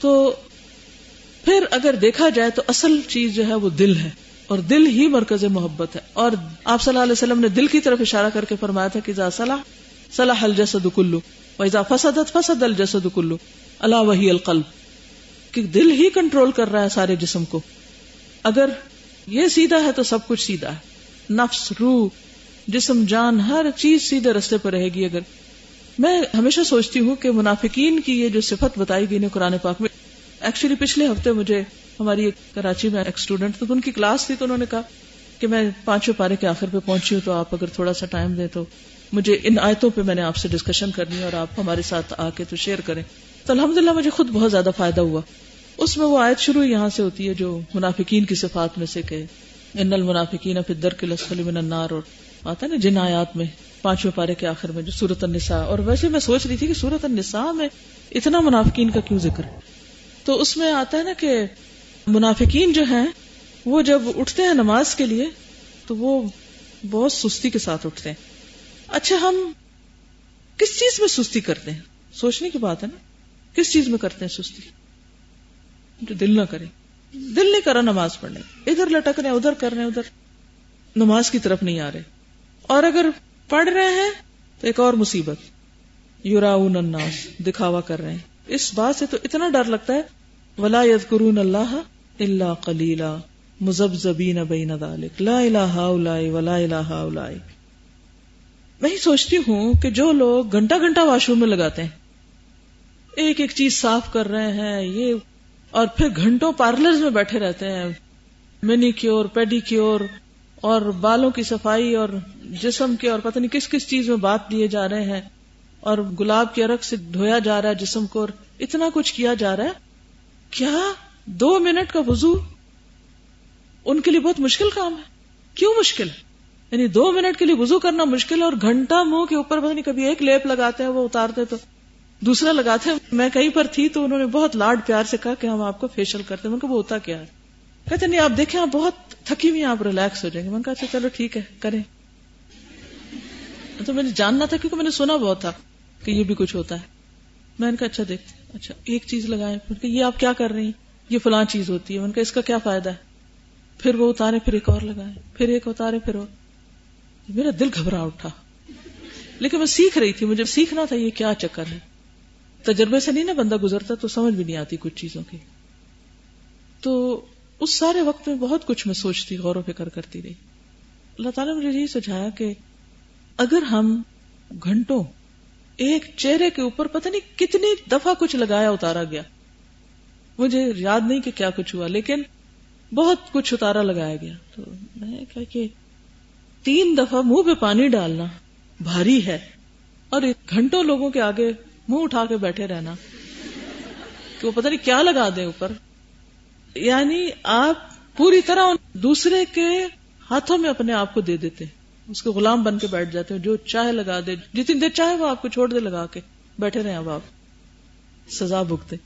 تو پھر اگر دیکھا جائے تو اصل چیز جو ہے وہ دل ہے اور دل ہی مرکز محبت ہے اور آپ صلی اللہ علیہ وسلم نے دل کی طرف اشارہ کر کے فرمایا تھا کہ صلاح صلاح الجسد کلو ویزا فسد فسد الجسد کلو اللہ وحی القلب، کہ دل ہی کنٹرول کر رہا ہے سارے جسم کو۔ اگر یہ سیدھا ہے تو سب کچھ سیدھا ہے۔ نفس، روح، جسم، جان، ہر چیز سیدھے رستے پر رہے گی اگر میں ہمیشہ سوچتی ہوں کہ منافقین کی یہ جو صفت بتائی گئی قرآن پاک میں ایکچولی پچھلے ہفتے مجھے ہماری کراچی میں ایک اسٹوڈنٹ تو ان کی کلاس تھی تو انہوں نے کہا کہ میں پانچویں پارے کے آخر پہ پہنچی ہوں، تو آپ اگر تھوڑا سا ٹائم دیں تو مجھے ان آیتوں پہ میں نے آپ سے ڈسکشن کرنی اور آپ ہمارے ساتھ آ کے تو شیئر کریں۔ تو الحمد مجھے خود بہت زیادہ فائدہ ہوا۔ اس میں وہ آیت شروع یہاں سے ہوتی ہے جو منافقین کی صفات میں سے کہ ان المنافقین فی الدرک الاسفل من النار اور آتا ہے نا جن آیات میں۔ پانچویں پارے کے آخر میں جو سورت النساء، اور ویسے میں سوچ رہی تھی کہ سورت النساء میں اتنا منافقین کا کیوں ذکر؟ ہے تو اس میں آتا ہے نا کہ منافقین جو ہیں، وہ جب اٹھتے ہیں نماز کے لیے، تو وہ بہت سستی کے ساتھ اٹھتے ہیں۔ اچھا ہم کس چیز میں سستی کرتے ہیں؟ سوچنے کی بات ہے نا۔ کس چیز میں کرتے ہیں سستی؟ جو دل نہ کرے۔ دل نہیں کرا نماز پڑھنے۔ ادھر لٹک رہے ادھر کر رہے ادھر۔ نماز کی طرف نہیں آ رہے۔ اور اگر پڑھ رہے ہیں تو ایک اور مصیبت یورا الناس، دکھاوا کر رہے ہیں۔ اس بات سے تو اتنا ڈر لگتا ہے، ولا ید قرون اللہ اللہ کلیلہ مزب زبین بین لا الہ ولا الہ میں ہی سوچتی ہوں کہ جو لوگ گھنٹہ گھنٹہ واش روم میں لگاتے ہیں، ایک ایک چیز صاف کر رہے ہیں، یہ، اور پھر گھنٹوں پارلر میں بیٹھے رہتے ہیں۔ منی کیور پیڈی کیور اور بالوں کی صفائی اور جسم کے اور پتہ نہیں کس کس چیز میں بات دیے جا رہے ہیں اور گلاب کے رقص سے دھویا جا رہا ہے جسم کو اور اتنا کچھ کیا جا رہا ہے۔ کیا؟ دو منٹ کا وضو؟ ان کے لیے بہت مشکل کام ہے۔ کیوں مشکل؟ یعنی دو منٹ کے لیے وضو کرنا مشکل ہے اور گھنٹہ منہ کے اوپر پتہ نہیں کبھی ایک لیپ لگاتے ہیں وہ اتارتے تو دوسرا لگاتے ہیں، میں کہیں پر تھی تو انہوں نے بہت لاڈ پیار سے کہا کہ ہم آپ کو فیشل کرتے ہیں۔ وہ ہوتا کیا ہے؟ کہتے نہیں، آپ دیکھیں، آپ بہت تھکی ہوئی آپ ریلیکس ہو جائیں گے۔ میں کہا اچھا، چلو ٹھیک ہے، کریں۔ تو میں نے جاننا تھا کیونکہ میں نے سنا بہت تھا کہ یہ بھی کچھ ہوتا ہے۔ میں نے کہا اچھا دیکھ اچھا ایک چیز لگائے۔ یہ آپ کیا کر رہی ہیں؟ یہ فلاں چیز ہوتی ہے۔ ان کا اس کا کیا فائدہ ہے؟ پھر وہ اتارے، پھر ایک اور لگائے۔ پھر ایک اتارے، پھر اور۔ میرا دل گھبرا اٹھا۔ لیکن میں سیکھ رہی تھی، مجھے سیکھنا تھا یہ کیا چکر ہے۔ تجربے سے نہیں نا بندہ گزرتا، تو سمجھ بھی نہیں آتی کچھ چیزوں کی۔ تو اس سارے وقت میں بہت کچھ میں سوچتی، غور و فکر کرتی رہی۔ اللہ تعالیٰ نے مجھے یہ سجایا کہ اگر ہم گھنٹوں ایک چہرے کے اوپر پتہ نہیں کتنی دفعہ کچھ لگایا اتارا گیا۔ مجھے یاد نہیں کہ کیا کچھ ہوا، لیکن بہت کچھ اتارا لگایا گیا۔ تو میں کہا کہ تین دفعہ منہ پہ پانی ڈالنا بھاری ہے اور گھنٹوں لوگوں کے آگے منہ اٹھا کے بیٹھے رہنا کہ وہ پتہ نہیں کیا لگا دے اوپر۔ یعنی آپ پوری طرح دوسرے کے ہاتھوں میں اپنے آپ کو دے دیتے۔ اس کے غلام بن کے بیٹھ جاتے ہیں، جو چاہے لگا دے، جتنی دیر چاہے وہ آپ کو چھوڑ دے لگا کے بیٹھے رہے اب آپ۔ سزا بھگتے۔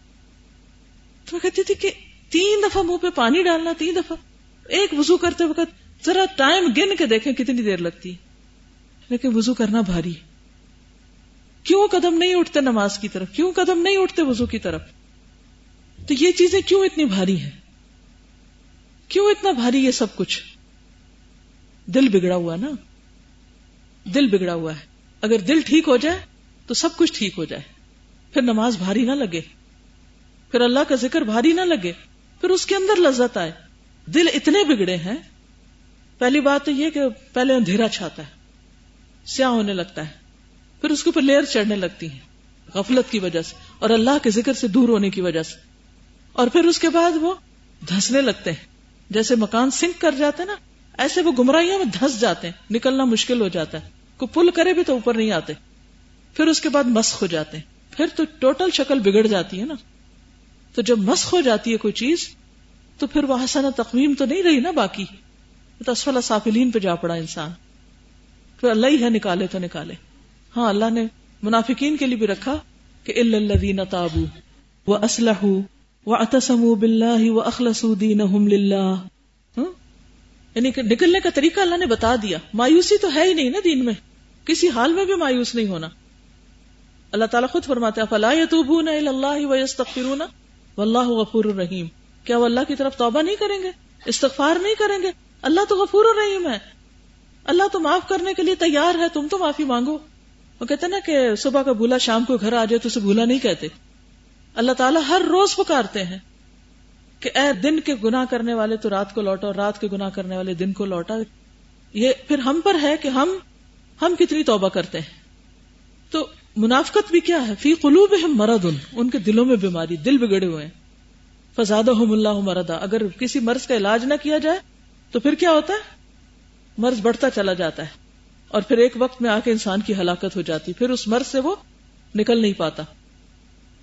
تو میں کہتی تھی کہ تین دفعہ منہ پہ پانی ڈالنا، تین دفعہ۔ ایک وضو کرتے وقت ذرا ٹائم گن کے دیکھیں کتنی دیر لگتی۔ لیکن وضو کرنا بھاری۔ کیوں قدم نہیں اٹھتے نماز کی طرف؟ کیوں قدم نہیں اٹھتے وضو کی طرف؟ تو یہ چیزیں کیوں اتنی بھاری ہیں؟ کیوں اتنا بھاری یہ سب کچھ؟ دل بگڑا ہوا نا۔ دل بگڑا ہوا ہے۔ اگر دل ٹھیک ہو جائے تو سب کچھ ٹھیک ہو جائے۔ پھر نماز بھاری نہ لگے۔ پھر اللہ کا ذکر بھاری نہ لگے۔ پھر اس کے اندر لذت آئے۔ دل اتنے بگڑے ہیں۔ پہلی بات تو یہ کہ پہلے اندھیرا چھاتا ہے۔ سیاہ ہونے لگتا ہے۔ پھر اس کے اوپر لیئر چڑھنے لگتی ہیں۔ غفلت کی وجہ سے اور اللہ کے ذکر سے دور ہونے کی وجہ سے۔ اور پھر اس کے بعد وہ دھسنے لگتے ہیں۔ جیسے مکان سنک کر جاتے نا۔ ایسے وہ گمراہیوں میں دھس جاتے ہیں، نکلنا مشکل ہو جاتا ہے۔ کو پل کرے بھی تو اوپر نہیں آتے۔ پھر اس کے بعد مسخ ہو جاتے ہیں۔ پھر تو ٹوٹل شکل بگڑ جاتی ہے نا۔ تو جب مسخ ہو جاتی ہے کوئی چیز، تو پھر وہ حسن تقویم تو نہیں رہی نا باقی۔ تو اسفل سافلین پہ جا پڑا انسان۔ پھر اللہ ہی ہے، نکالے تو نکالے۔ ہاں اللہ نے منافقین کے لیے بھی رکھا کہ اللہ تابو وہ اسلح وہ اتسم بلّہ و اخلص یعنی کہ نکلنے کا طریقہ اللہ نے بتا دیا۔ مایوسی تو ہے ہی نہیں نا دین میں۔ کسی حال میں بھی مایوس نہیں ہونا۔ اللہ تعالیٰ خود فرماتے فلاح تو اللہ واللہ غفور الرحیم۔ کیا وہ اللہ کی طرف توبہ نہیں کریں گے؟ استغفار نہیں کریں گے؟ اللہ تو غفور الرحیم ہے۔ اللہ تو معاف کرنے کے لیے تیار ہے، تم تو معافی مانگو۔ وہ کہتے نا کہ صبح کا بھولا، شام کو گھر آ جائے تو اسے بھولا نہیں کہتے۔ اللہ تعالیٰ ہر روز پکارتے ہیں۔ کہ اے دن کے گنا کرنے والے تو رات کو لوٹا اور رات کے گنا کرنے والے دن کو لوٹا۔ یہ پھر ہم پر ہے کہ ہم ہم کتنی توبہ کرتے ہیں۔ تو منافقت بھی کیا ہے؟ فی قلوب مرد ان ان کے دلوں میں بیماری، دل بگڑے ہوئے ہیں۔ فزاد اللہ مردا اگر کسی مرض کا علاج نہ کیا جائے تو پھر کیا ہوتا ہے؟ مرض بڑھتا چلا جاتا ہے۔ اور پھر ایک وقت میں آ کے انسان کی ہلاکت ہو جاتی، پھر اس مرض سے وہ نکل نہیں پاتا۔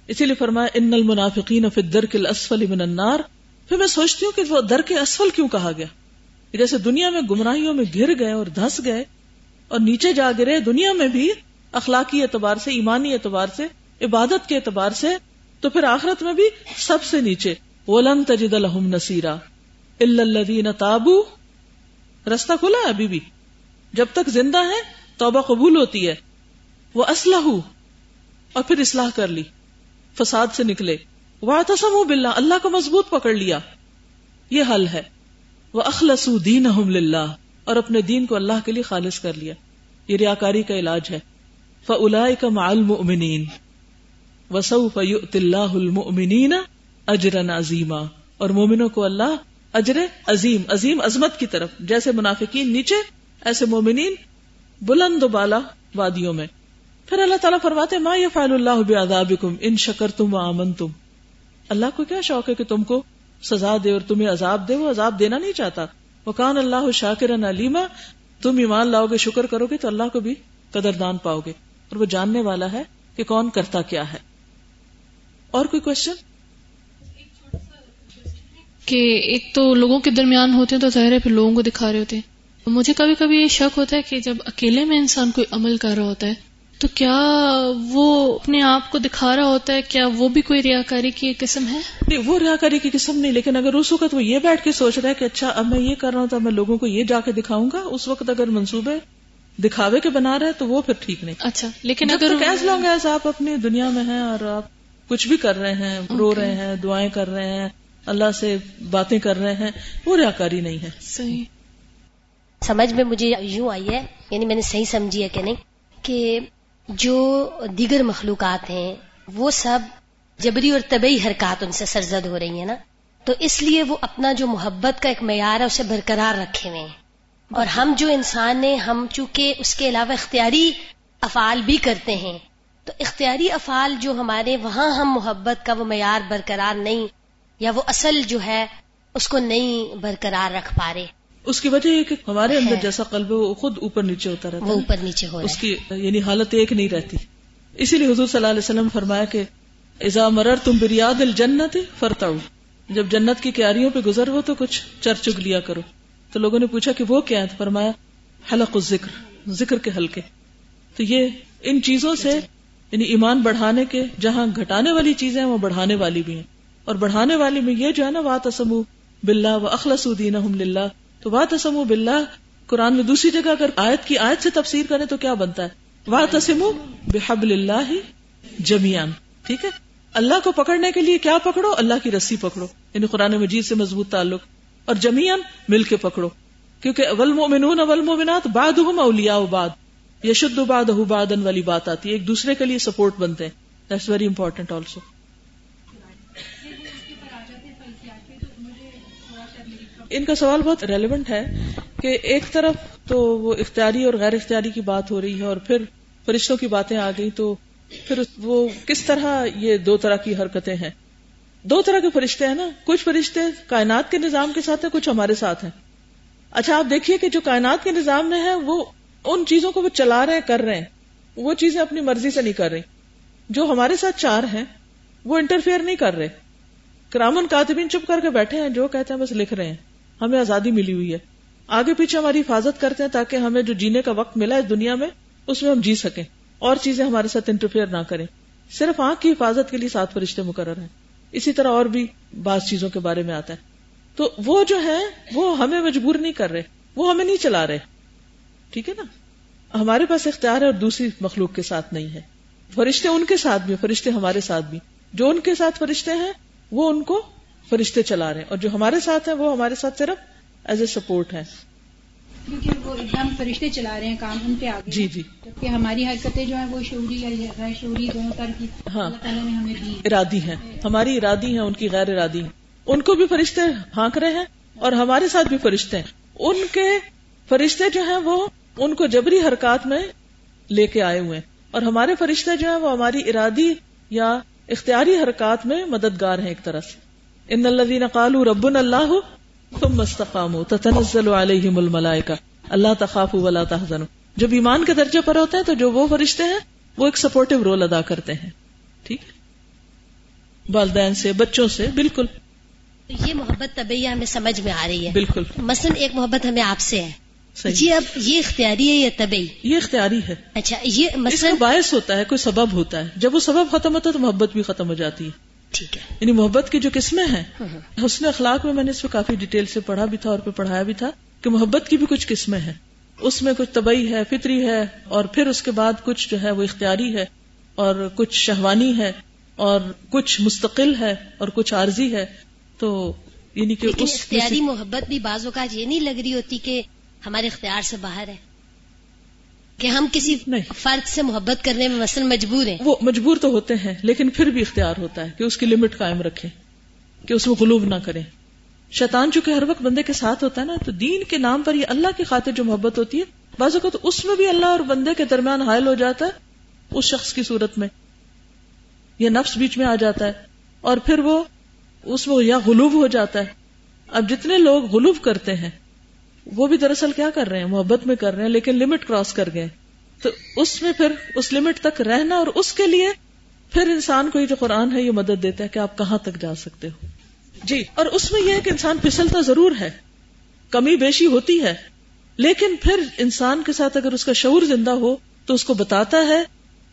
اسی لیے فرمایا، ان المنافقین فی الدرک الاسفل من النار. پھر میں سوچتی ہوں کہ وہ در کے اسفل کیوں کہا گیا؟ جیسے دنیا میں گمراہیوں میں گر گئے اور دھس گئے اور نیچے جا گرے، دنیا میں بھی اخلاقی اعتبار سے، ایمانی اعتبار سے، عبادت کے اعتبار سے، تو پھر آخرت میں بھی سب سے نیچے، ولن تجد الحم نصیرا الدین تابو. رستہ کھلا ہے ابھی بھی۔ جب تک زندہ ہے توبہ قبول ہوتی ہے۔ وہ اسلح اور پھر اصلاح کر لی۔ فساد سے نکلے۔ وہ تسم بلّہ اللہ کو مضبوط پکڑ لیا۔ یہ حل ہے۔ وہ اخلص دین اور اپنے دین کو اللہ کے لیے خالص کر لیا۔ یہ ریاکاری کا علاج ہے۔ فلا کا المؤمنین وسعف اللہ المؤمنین اجرا عظیما اور مومنوں کو اللہ اجر عظیم عظیم عظمت کی طرف، جیسے منافقین نیچے، ایسے مومنین بلند و بالا وادیوں میں۔ پھر اللہ تعالیٰ فرماتے ما یہ فعل اللہ بعذابکم ان شکر تم و آمن تم اللہ کو کیا شوق ہے کہ تم کو سزا دے اور تمہیں عذاب دے، وہ عذاب دینا نہیں چاہتا۔ وہ کان اللہ شاکر علیما، تم ایمان لاؤ گے، شکر کرو گے، تو اللہ کو بھی قدردان پاؤ گے۔ اور وہ جاننے والا ہے کہ کون کرتا کیا ہے۔ اور کوئی کوشچن کہ ایک تو لوگوں کے درمیان ہوتے ہیں تو ظاہر ہے پھر لوگوں کو دکھا رہے ہوتے ہیں۔ مجھے کبھی کبھی یہ شک ہوتا ہے کہ جب اکیلے میں انسان کوئی عمل کر رہا ہوتا ہے تو کیا وہ اپنے آپ کو دکھا رہا ہوتا ہے؟ کیا وہ بھی کوئی ریاکاری کی قسم ہے؟ نہیں وہ ریاکاری کی قسم نہیں لیکن اگر اس وقت وہ یہ بیٹھ کے سوچ رہا ہے کہ اچھا اب میں یہ کر رہا ہوں تو میں لوگوں کو یہ جا کے دکھاؤں گا اس وقت اگر منصوبے دکھاوے کے بنا رہے تو وہ پھر ٹھیک نہیں۔ اچھا لیکن اگر ایز لانگ ایز آپ اپنی دنیا میں ہیں اور آپ کچھ بھی کر رہے ہیں رو رہے ہیں دعائیں کر رہے ہیں اللہ سے باتیں کر رہے ہیں وہ ریاکاری نہیں ہے۔ صحیح۔ سمجھ میں مجھے یوں آئی ہے یعنی میں نے صحیح سمجھی ہے کہ نہیں کہ جو دیگر مخلوقات ہیں، وہ سب جبری اور طبی حرکات ان سے سرزد ہو رہی ہیں نا۔ تو اس لیے وہ اپنا جو محبت کا ایک معیار ہے، اسے برقرار رکھے ہوئے ہیں۔ اور ہم جو انسان ہیں، ہم چونکہ اس کے علاوہ اختیاری افعال بھی کرتے ہیں۔ تو اختیاری افعال جو ہمارے، وہاں ہم محبت کا وہ معیار برقرار نہیں، یا وہ اصل جو ہے، اس کو نہیں برقرار رکھ پا رہے۔ اس کی وجہ یہ کہ ہمارے اندر جیسا قلب ہے وہ خود اوپر نیچے ہوتا رہتا وہ اوپر نیچے ہو اس کی یعنی حالت ایک نہیں رہتی۔ اسی لیے حضور صلی اللہ علیہ وسلم فرمایا کہ ازا مرر تم بریاد الجنت فرتاؤ جب جنت کی کیاریوں پہ گزر ہو تو کچھ چر چگ لیا کرو۔ تو لوگوں نے پوچھا کہ وہ کیا ہے؟ فرمایا حلق الذکر ذکر کے حلقے۔ تو یہ ان چیزوں سے یعنی ایمان بڑھانے کے جہاں گھٹانے والی چیزیں ہیں وہ بڑھانے والی بھی ہیں۔ اور بڑھانے والی میں یہ جو ہے نا وا تسم بلّہ و اخلاص للہ۔ تو وا تسم بلّہ قرآن میں دوسری جگہ اگر آیت کی آیت سے تفسیر کرے تو کیا بنتا ہے؟ وا تسم بحب اللہ جمیان ٹھیک ہے؟ اللہ کو پکڑنے کے لیے کیا پکڑو؟ اللہ کی رسی پکڑو۔ یعنی قرآن مجید سے مضبوط تعلق۔ اور جمیان مل کے پکڑو۔ کیونکہ اول مومنون اول مومنات بعد۔ ہم اولیا بعد یشد بعد بادن والی بات آتی ہے ایک دوسرے کے لیے سپورٹ بنتے ہیں۔ دیٹس ویری امپورٹنٹ آلسو ان کا سوال بہت ریلیونٹ ہے کہ ایک طرف تو وہ اختیاری اور غیر اختیاری کی بات ہو رہی ہے اور پھر فرشتوں کی باتیں آ گئی تو پھر وہ کس طرح یہ دو طرح کی حرکتیں ہیں؟ دو طرح کے فرشتے ہیں نا، کچھ فرشتے کائنات کے نظام کے ساتھ ہیں، کچھ ہمارے ساتھ ہیں۔ اچھا آپ دیکھیے کہ جو کائنات کے نظام میں ہے وہ ان چیزوں کو وہ چلا رہے ہیں، کر رہے ہیں۔ وہ چیزیں اپنی مرضی سے نہیں کر رہی۔ جو ہمارے ساتھ چار ہیں، وہ انٹرفیئر نہیں کر رہے۔ کرامن کاتبین چپ کر کے بیٹھے ہیں، جو کہتے ہیں بس لکھ رہے ہیں۔ ہمیں آزادی ملی ہوئی ہے۔ آگے پیچھے ہماری حفاظت کرتے ہیں تاکہ ہمیں جو جینے کا وقت ملا اس دنیا میں، اس میں ہم جی سکیں۔ اور چیزیں ہمارے ساتھ انٹرفیئر نہ کریں۔ صرف آنکھ کی حفاظت کے لیے سات فرشتے مقرر ہیں۔ اسی طرح اور بھی بعض چیزوں کے بارے میں آتا ہے۔ تو وہ جو ہے وہ ہمیں مجبور نہیں کر رہے۔ وہ ہمیں نہیں چلا رہے۔ ٹھیک ہے نا؟ ہمارے پاس اختیار ہے اور دوسری مخلوق کے ساتھ نہیں ہے۔ فرشتے ان کے ساتھ بھی فرشتے ہمارے ساتھ بھی جو ان کے ساتھ فرشتے ہیں، وہ ان کو فرشتے چلا رہے ہیں۔ اور جو ہمارے ساتھ ہیں وہ ہمارے ساتھ صرف ایز اے سپورٹ ہے کیونکہ وہ ایک دم فرشتے چلا رہے ہیں کام ان پہ آگے جی جی۔ جبکہ ہماری حرکتیں جو ہیں وہ شعوری یا غیر شعوری دونوں طرح کی۔ ہاں۔ اللہ تعالیٰ نے ہمیں دی۔ ارادی ہیں۔ ہماری ارادی ہیں ان کی غیر ارادی ہیں۔ ان کو بھی فرشتے ہانک رہے ہیں اور ہمارے ساتھ بھی فرشتے ہیں۔ ان کے فرشتے جو ہیں وہ ان کو جبری حرکات میں لے کے آئے ہوئے ہیں۔ اور ہمارے فرشتے جو ہیں وہ ہماری ارادی یا اختیاری حرکات میں مددگار ہیں ایک طرح سے۔ ان الذين قالوا ربنا الله ثم استقاموا تتنزل عليهم الملائکہ۔ اللہ تخافوا ولا تحزنوا۔ جب ایمان کے درجے پر ہوتے ہیں تو جو وہ فرشتے ہیں وہ ایک سپورٹو رول ادا کرتے ہیں۔ ٹھیک؟ والدین سے بچوں سے بالکل۔ یہ محبت طبی ہمیں سمجھ میں آ رہی ہے۔ بالکل۔ مثلا ایک محبت ہمیں آپ سے ہے۔ جی اب یہ اختیاری ہے یا طبی یہ اختیاری ہے۔ اچھا یہ اس مثلا باعث ہوتا ہے کوئی سبب ہوتا ہے۔ جب وہ سبب ختم ہوتا ہے تو محبت بھی ختم ہو جاتی ہے۔ ٹھیک ہے۔ یعنی محبت کی جو قسمیں ہیں حسن اخلاق میں میں نے اس پہ کافی ڈیٹیل سے پڑھا بھی تھا اور پہ پڑھایا بھی تھا کہ محبت کی بھی کچھ قسمیں ہیں۔ اس میں کچھ طبعی ہے فطری ہے اور پھر اس کے بعد کچھ جو ہے وہ اختیاری ہے اور کچھ شہوانی ہے اور کچھ مستقل ہے اور کچھ عارضی ہے۔ تو یعنی کہ اس اختیاری محبت بھی بعض اوقات یہ نہیں لگ رہی ہوتی کہ ہمارے اختیار سے باہر ہے۔ کہ ہم کسی نہیں۔ فرد سے محبت کرنے میں مثلا مجبور ہیں۔ وہ مجبور تو ہوتے ہیں لیکن پھر بھی اختیار ہوتا ہے کہ اس کی لمٹ قائم رکھیں کہ اس میں غلوب نہ کریں۔ شیطان چونکہ ہر وقت بندے کے ساتھ ہوتا ہے نا تو دین کے نام پر یہ اللہ کی خاطر جو محبت ہوتی ہے بعض اوقات اس میں بھی اللہ اور بندے کے درمیان حائل ہو جاتا ہے اس شخص کی صورت میں۔ یا نفس بیچ میں آ جاتا ہے اور پھر وہ اس میں یا غلوب ہو جاتا ہے۔ اب جتنے لوگ غلوب کرتے ہیں وہ بھی دراصل کیا کر رہے ہیں؟ محبت میں کر رہے ہیں، لیکن لمٹ کراس کر گئے۔ تو اس میں پھر اس لمٹ تک رہنا اور اس کے لیے پھر انسان کو یہ جو قرآن ہے یہ مدد دیتا ہے کہ آپ کہاں تک جا سکتے ہو۔ جی اور اس میں یہ ہے کہ انسان پھسلتا ضرور ہے، کمی بیشی ہوتی ہے، لیکن پھر انسان کے ساتھ اگر اس کا شعور زندہ ہو تو اس کو بتاتا ہے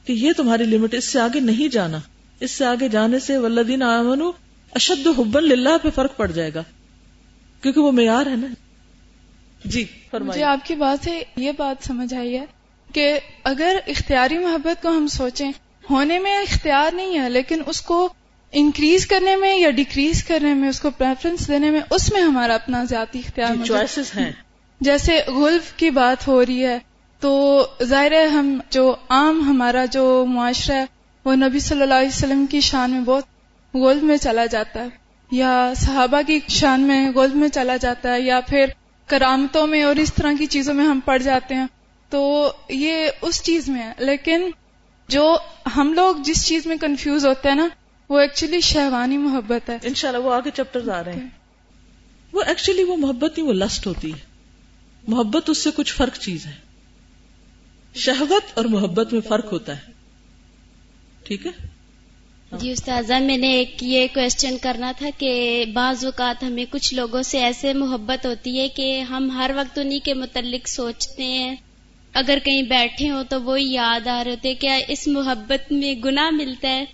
کہ یہ تمہاری لمٹ اس سے آگے نہیں جانا۔ اس سے آگے جانے سے ولدین اشد حبن للہ پہ فرق پڑ جائے گا۔ کیونکہ وہ معیار ہے نا۔ جی۔ مجھے آپ کی بات سے یہ بات سمجھ آئی ہے کہ اگر اختیاری محبت کو ہم سوچیں ہونے میں اختیار نہیں ہے لیکن اس کو انکریز کرنے میں یا ڈیکریز کرنے میں اس کو پریفرنس دینے میں اس میں ہمارا اپنا ذاتی اختیار ہے۔ چوائسیز ہیں۔ جیسے غلف کی بات ہو رہی ہے تو ظاہر ہے ہم جو عام ہمارا جو معاشرہ ہے وہ نبی صلی اللہ علیہ وسلم کی شان میں بہت غلف میں چلا جاتا ہے یا صحابہ کی شان میں غلف میں چلا جاتا ہے یا پھر کرامتوں میں اور اس طرح کی چیزوں میں ہم پڑ جاتے ہیں۔ تو یہ اس چیز میں ہے۔ لیکن جو ہم لوگ جس چیز میں کنفیوز ہوتے ہیں نا وہ ایکچولی شہوانی محبت ہے۔ انشاءاللہ وہ آگے چیپٹر آ رہے ہیں۔ وہ ایکچولی وہ محبت نہیں وہ لسٹ ہوتی ہے۔ محبت اس سے کچھ فرق چیز ہے۔ شہوت اور محبت میں فرق ہوتا ہے۔ ٹھیک ہے؟ جی استاذہ، میں نے ایک یہ کوشچن کرنا تھا کہ بعض اوقات ہمیں کچھ لوگوں سے ایسے محبت ہوتی ہے کہ ہم ہر وقت انہی کے متعلق سوچتے ہیں۔ اگر کہیں بیٹھے ہوں تو وہی یاد آ رہے ہوتے کیا اس محبت میں گناہ ملتا ہے۔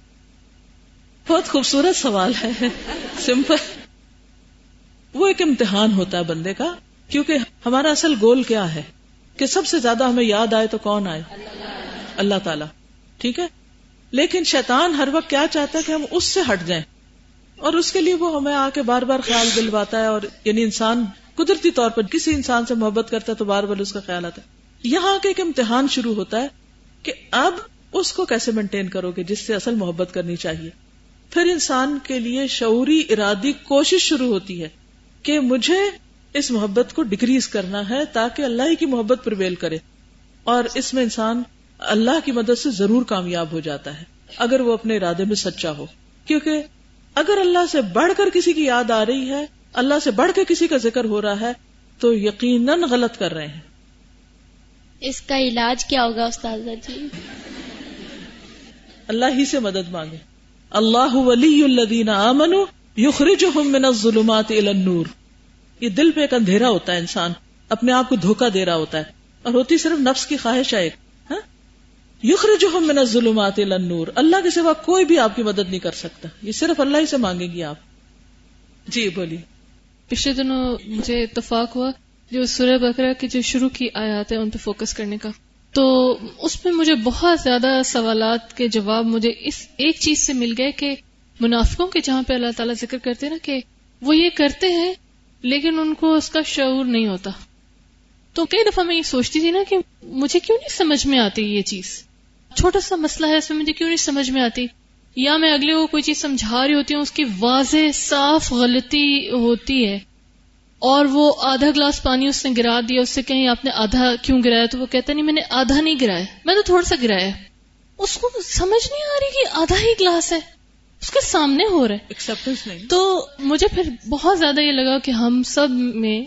بہت خوبصورت سوال ہے۔ سمپل وہ ایک امتحان ہوتا ہے بندے کا، کیونکہ ہمارا اصل گول کیا ہے؟ کہ سب سے زیادہ ہمیں یاد آئے تو کون آئے؟ اللہ تعالی۔ ٹھیک ہے؟ لیکن شیطان ہر وقت کیا چاہتا ہے کہ ہم اس سے ہٹ جائیں اور اس کے لیے وہ ہمیں آ کے بار بار خیال دلواتا ہے اور یعنی انسان قدرتی طور پر کسی انسان سے محبت کرتا ہے تو بار بار اس کا خیال آتا ہے۔ یہاں کے ایک امتحان شروع ہوتا ہے کہ اب اس کو کیسے مینٹین کرو گے جس سے اصل محبت کرنی چاہیے۔ پھر انسان کے لیے شعوری ارادی کوشش شروع ہوتی ہے کہ مجھے اس محبت کو ڈکریز کرنا ہے تاکہ اللہ ہی کی محبت پرویل کرے اور اس میں انسان اللہ کی مدد سے ضرور کامیاب ہو جاتا ہے اگر وہ اپنے ارادے میں سچا ہو۔ کیونکہ اگر اللہ سے بڑھ کر کسی کی یاد آ رہی ہے اللہ سے بڑھ کے کسی کا ذکر ہو رہا ہے تو یقیناً غلط کر رہے ہیں۔ اس کا علاج کیا ہوگا استاذہ جی؟ اللہ ہی سے مدد مانگے۔ اللہ ولی الذین آمنوا یخرجہم من الظلمات الى النور۔ یہ دل پہ ایک اندھیرا ہوتا ہے انسان اپنے آپ کو دھوکا دے رہا ہوتا ہے۔ اور ہوتی صرف نفس کی خواہش ہے ایک؟ یخرجہم من الظلمات الى النور۔ اللہ کے سوا کوئی بھی آپ کی مدد نہیں کر سکتا۔ یہ صرف اللہ ہی سے مانگے گی آپ۔ جی بولیے۔ پچھلے دنوں مجھے اتفاق ہوا جو سورہ بکرا کی جو شروع کی آیات ہے ان پہ فوکس کرنے کا۔ تو اس میں مجھے بہت زیادہ سوالات کے جواب مجھے اس ایک چیز سے مل گئے کہ منافقوں کے جہاں پہ اللہ تعالیٰ ذکر کرتے نا کہ وہ یہ کرتے ہیں، لیکن ان کو اس کا شعور نہیں ہوتا۔ تو کئی دفعہ میں یہ سوچتی تھی نا کہ مجھے کیوں نہیں سمجھ میں آتی یہ چیز؟ چھوٹا سا مسئلہ ہے اس میں مجھے کیوں نہیں سمجھ میں آتی؟ یا میں اگلے کو کوئی چیز سمجھا رہی ہوتی ہوں اس کی واضح صاف غلطی ہوتی ہے۔ اور وہ آدھا گلاس پانی اس نے گرا دیا اس سے کہیں آپ نے آدھا کیوں گرایا؟ تو وہ کہتا نہیں میں نے آدھا نہیں گرایا میں تو تھوڑا سا گرایا۔ اس کو سمجھ نہیں آ رہی کہ آدھا ہی گلاس ہے۔ اس کے سامنے ہو رہا ہے۔ تو مجھے پھر بہت زیادہ یہ لگا کہ ہم سب میں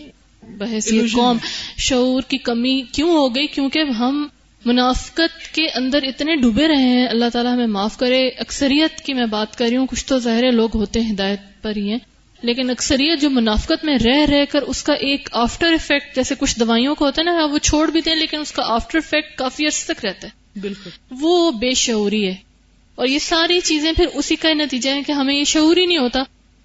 بحث قوم شعور کی کمی کیوں ہو گئی؟ کیونکہ ہم منافقت کے اندر اتنے ڈوبے رہے ہیں اللہ تعالیٰ ہمیں معاف کرے۔ اکثریت کی میں بات کر رہی ہوں کچھ تو ظاہر لوگ ہوتے ہیں ہدایت پر ہی ہیں۔ لیکن اکثریت جو منافقت میں رہ رہ کر اس کا ایک آفٹر افیکٹ جیسے کچھ دوائیوں کا ہوتا ہے نا وہ چھوڑ بھی دیں لیکن اس کا آفٹر افیکٹ کافی عرص تک رہتا ہے۔ بالکل۔ وہ بے شعوری ہے۔ اور یہ ساری چیزیں پھر اسی کا نتیجہ ہے کہ ہمیں یہ شعور ہی نہیں ہوتا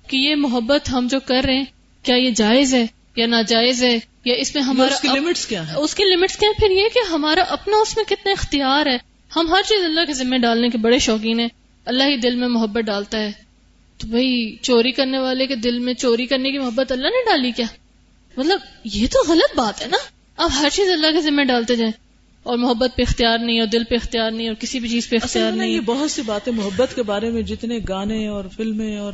کہ یہ محبت ہم جو کر رہے ہیں کیا یہ جائز ہے؟ یا ناجائز ہے یا اس میں ہمارا اس کی لمٹس کیا ہے اس کی لمٹس کیا ہے پھر یہ کہ ہمارا اپنا اس میں کتنا اختیار ہے۔ ہم ہر چیز اللہ کے ذمہ ڈالنے کے بڑے شوقین ہیں۔ اللہ ہی دل میں محبت ڈالتا ہے۔ تو بھائی چوری کرنے والے کے دل میں چوری کرنے کی محبت اللہ نے ڈالی کیا؟ مطلب یہ تو غلط بات ہے نا۔ اب ہر چیز اللہ کے ذمہ ڈالتے جائیں۔ اور محبت پہ اختیار نہیں اور دل پہ اختیار نہیں اور کسی بھی چیز پہ اختیار نہیں یہ بہت سی باتیں محبت کے بارے میں جتنے گانے اور فلمیں اور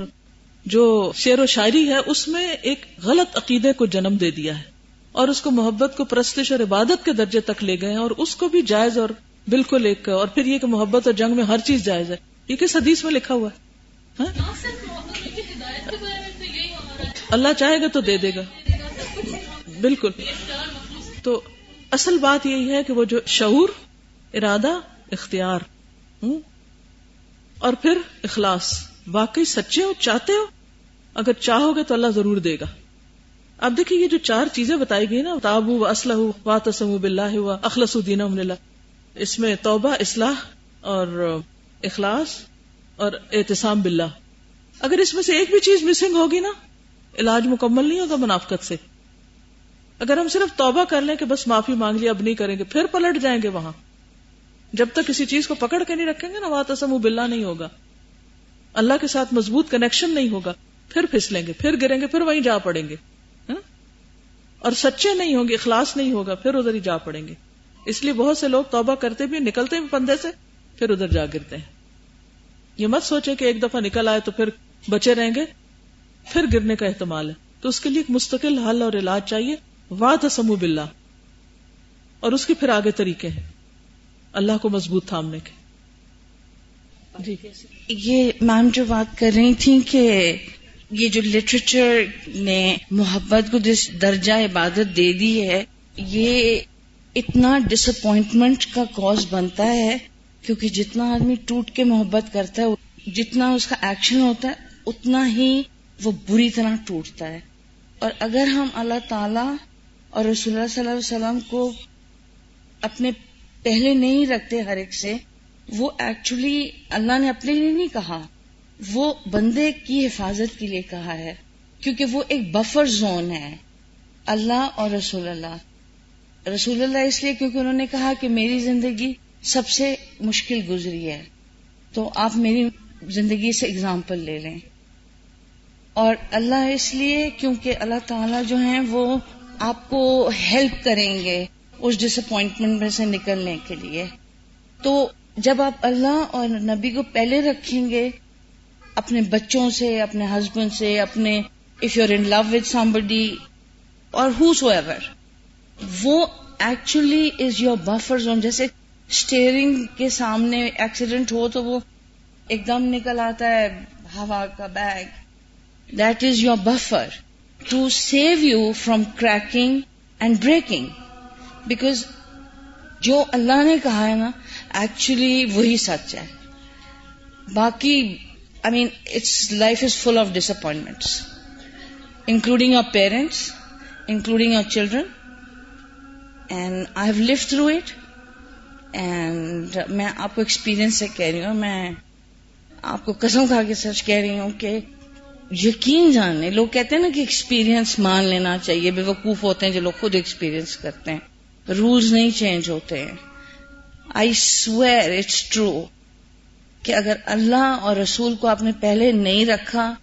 جو شعر و شاعری ہے، اس میں ایک غلط عقیدے کو جنم دے دیا ہے اور اس کو محبت کو پرستش اور عبادت کے درجے تک لے گئے اور اس کو بھی جائز اور بالکل ایک، اور پھر یہ کہ محبت اور جنگ میں ہر چیز جائز ہے۔ یہ کس حدیث میں لکھا ہوا ہے؟ ہاں؟ اللہ چاہے گا تو دے دے گا۔ بالکل۔ تو اصل بات یہی ہے کہ وہ جو شعور، ارادہ، اختیار اور پھر اخلاص، واقعی سچے ہو، چاہتے ہو اگر چاہو گے تو اللہ ضرور دے گا۔ اب دیکھیے یہ جو چار چیزیں بتائی گئی نا تابو و اسلح وا تسم بلّہ ہوا اخلص الدین اس میں توبہ، اصلاح اور اخلاص اور احتسام باللہ۔ اگر اس میں سے ایک بھی چیز مسنگ ہوگی نا، علاج مکمل نہیں ہوگا منافقت سے۔ اگر ہم صرف توبہ کر لیں کہ بس معافی مانگ لی، اب نہیں کریں گے، پھر پلٹ جائیں گے وہاں۔ جب تک کسی چیز کو پکڑ کے نہیں رکھیں گے نا تسم بلّہ نہیں ہوگا۔ اللہ کے ساتھ مضبوط کنیکشن نہیں ہوگا۔ پھر پھسلیں گے، پھر گریں گے، پھر وہیں جا پڑیں گے۔ ہاں؟ اور سچے نہیں ہوں گے، اخلاص نہیں ہوگا، پھر ادھر ہی جا پڑیں گے۔ اس لیے بہت سے لوگ توبہ کرتے بھی نکلتے بھی پندے سے، پھر ادھر جا گرتے ہیں۔ یہ مت سوچے کہ ایک دفعہ نکل آئے تو پھر بچے رہیں گے۔ پھر گرنے کا احتمال ہے۔ تو اس کے لیے ایک مستقل حل اور علاج چاہیے۔ واد سمو بلّہ اور اس کے پھر آگے طریقے ہیں۔ اللہ کو مضبوط تھامنے کے۔ جی۔ یہ میم جو بات کر رہی تھی کہ یہ جو لٹریچر نے محبت کو جس درجہ عبادت دے دی ہے، یہ اتنا ڈس اپوائنٹمنٹ کا کوز بنتا ہے، کیونکہ جتنا آدمی ٹوٹ کے محبت کرتا ہے، جتنا اس کا ایکشن ہوتا ہے، اتنا ہی وہ بری طرح ٹوٹتا ہے۔ اور اگر ہم اللہ تعالی اور رسول اللہ صلی اللہ علیہ وسلم کو اپنے پہلے نہیں رکھتے ہر ایک سے، وہ ایکچولی اللہ نے اپنے لیے نہیں کہا۔ وہ بندے کی حفاظت کے لیے کہا ہے، کیونکہ وہ ایک بفر زون ہے۔ اللہ اور رسول اللہ۔ رسول اللہ اس لیے کیونکہ انہوں نے کہا کہ میری زندگی سب سے مشکل گزری ہے۔ تو آپ میری زندگی سے اگزامپل لے لیں۔ اور اللہ اس لیے کیونکہ اللہ تعالی جو ہیں وہ آپ کو ہیلپ کریں گے اس ڈس اپوائنٹمنٹ میں سے نکلنے کے لیے۔ تو جب آپ اللہ اور نبی کو پہلے رکھیں گے اپنے بچوں سے، اپنے ہسبینڈ سے، اپنے if you're in love with somebody اور ہوز ایور وہ actually is your buffer zone جیسے اسٹیئرنگ کے سامنے ایکسیڈنٹ ہو تو وہ ایک دم نکل آتا ہے، ہوا کا bag that is your buffer to save you from cracking and breaking because جو اللہ نے کہا ہے نا ایکچولی وہی سچ ہے۔ باقی I mean it's life is full of disappointments including your parents including your children and I have lived through it and میں آپ کو ایکسپیرئنس سے کہہ رہی ہوں میں آپ کو قسم کھا کے سچ کہہ رہی ہوں کہ یقین جاننے لوگ کہتے ہیں نا کہ ایکسپیرئنس مان لینا چاہیے، بے وقوف ہوتے ہیں جو لوگ خود ایکسپیرئنس کرتے ہیں۔ رولز نہیں چینج ہوتے۔ ہیں آئی سویر اٹس ٹرو کہ اگر اللہ اور رسول کو آپ نے پہلے نہیں رکھا،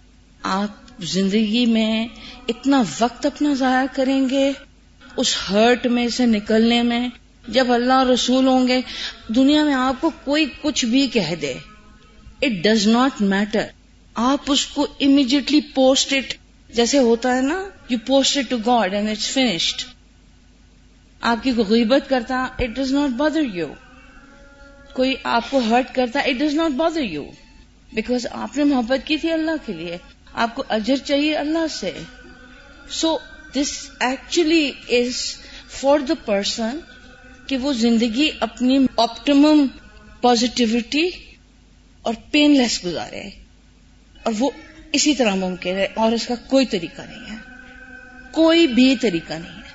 آپ زندگی میں اتنا وقت اپنا ضائع کریں گے اس ہرٹ میں سے نکلنے میں، جب اللہ اور رسول ہوں گے، دنیا میں آپ کو کوئی کچھ بھی کہہ دے۔ اٹ ڈز ناٹ میٹر آپ اس کو امیڈیٹلی پوسٹ اٹ جیسے ہوتا ہے نا you post it to God and it's finished آپ کی غیبت کرتا it does not bother you کوئی آپ کو ہرٹ کرتا it does not bother you because آپ نے محبت کی تھی اللہ کے لیے. آپ کو اجر چاہیے اللہ سے. So this actually is for the person کہ وہ زندگی اپنی آپٹیمم پازیٹیوٹی اور پین لیس گزارے. اور وہ اسی طرح ممکن ہے اور اس کا کوئی طریقہ نہیں ہے. کوئی بھی طریقہ نہیں ہے.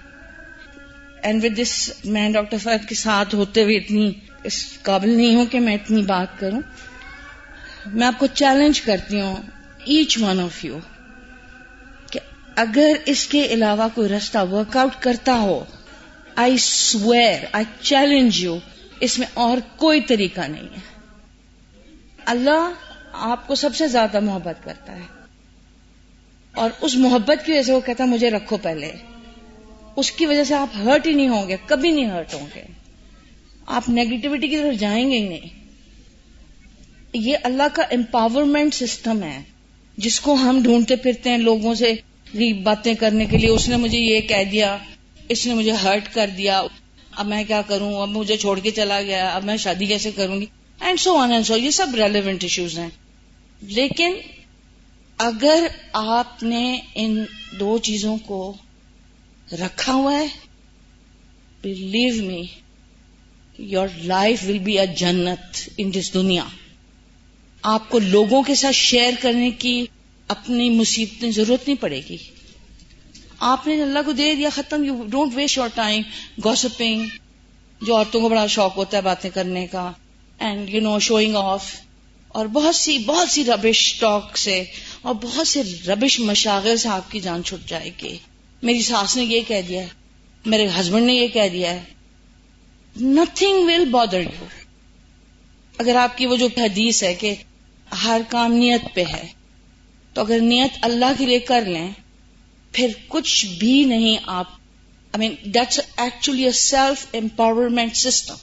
اینڈ ود دس میں ڈاکٹر فہد کے ساتھ ہوتے ہوئے اتنی اس قابل نہیں ہوں کہ میں اتنی بات کروں۔ میں آپ کو چیلنج کرتی ہوں ایچ ون آف یو کہ اگر اس کے علاوہ کوئی رستہ ورک آؤٹ کرتا ہو آئی سویر آئی چیلنج یو اس میں اور کوئی طریقہ نہیں ہے۔ اللہ آپ کو سب سے زیادہ محبت کرتا ہے۔ اور اس محبت کی وجہ سے وہ کہتا ہے، مجھے رکھو پہلے۔ اس کی وجہ سے آپ ہرٹ ہی نہیں ہوں گے، کبھی نہیں ہرٹ ہوں گے۔ آپ نیگیٹیوٹی کی طرف جائیں گے ہی نہیں۔ یہ اللہ کا امپاورمنٹ سسٹم ہے۔ جس کو ہم ڈھونڈتے پھرتے ہیں لوگوں سے باتیں کرنے کے لیے، اس نے مجھے یہ کہہ دیا، اس نے مجھے ہرٹ کر دیا۔ اب میں کیا کروں؟ اب مجھے چھوڑ کے چلا گیا۔ اب میں شادی کیسے کروں گی؟ And so on and so یہ سب ریلیونٹ ایشوز ہیں۔ لیکن اگر آپ نے ان دو چیزوں کو رکھا ہوا ہے believe me your life will be a jannat in this دنیا آپ کو لوگوں کے ساتھ شیئر کرنے کی اپنی مصیبتیں ضرورت نہیں پڑے گی۔ آپ نے اللہ کو دے دیا، ختم۔ You don't waste your time gossiping جو عورتوں کو بڑا شوق ہوتا ہے باتیں کرنے کا۔ And you know showing off اور بہت سی بہت سی ربش ٹاک سے اور بہت سے ربش مشاغل سے آپ کی جان چھٹ جائے گی۔ میری ساس نے یہ کہہ دیا ہے، میرے ہسبینڈ نے یہ کہہ دیا ہے۔ نتھنگ ول بادر یو اگر آپ کی وہ جو حدیث ہے کہ ہر کام نیت پہ ہے، تو اگر نیت اللہ کے لیے کر لیں، پھر کچھ بھی نہیں آپ I mean that's actually a self empowerment system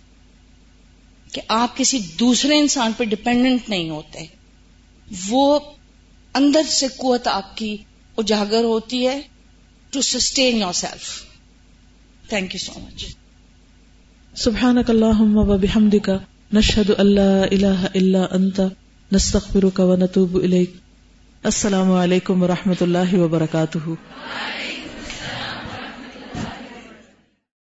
کہ آپ کسی دوسرے انسان پہ ڈپینڈنٹ نہیں ہوتے۔ وہ اندر سے قوت آپ کی اجاگر ہوتی ہے to sustain yourself thank you so much سبحان اللهم وبحمدك نشهد نشہد لا الہ الا انت نستغفرك ونتوب نتوب السلام علیکم و رحمۃ اللہ وبرکاتہ۔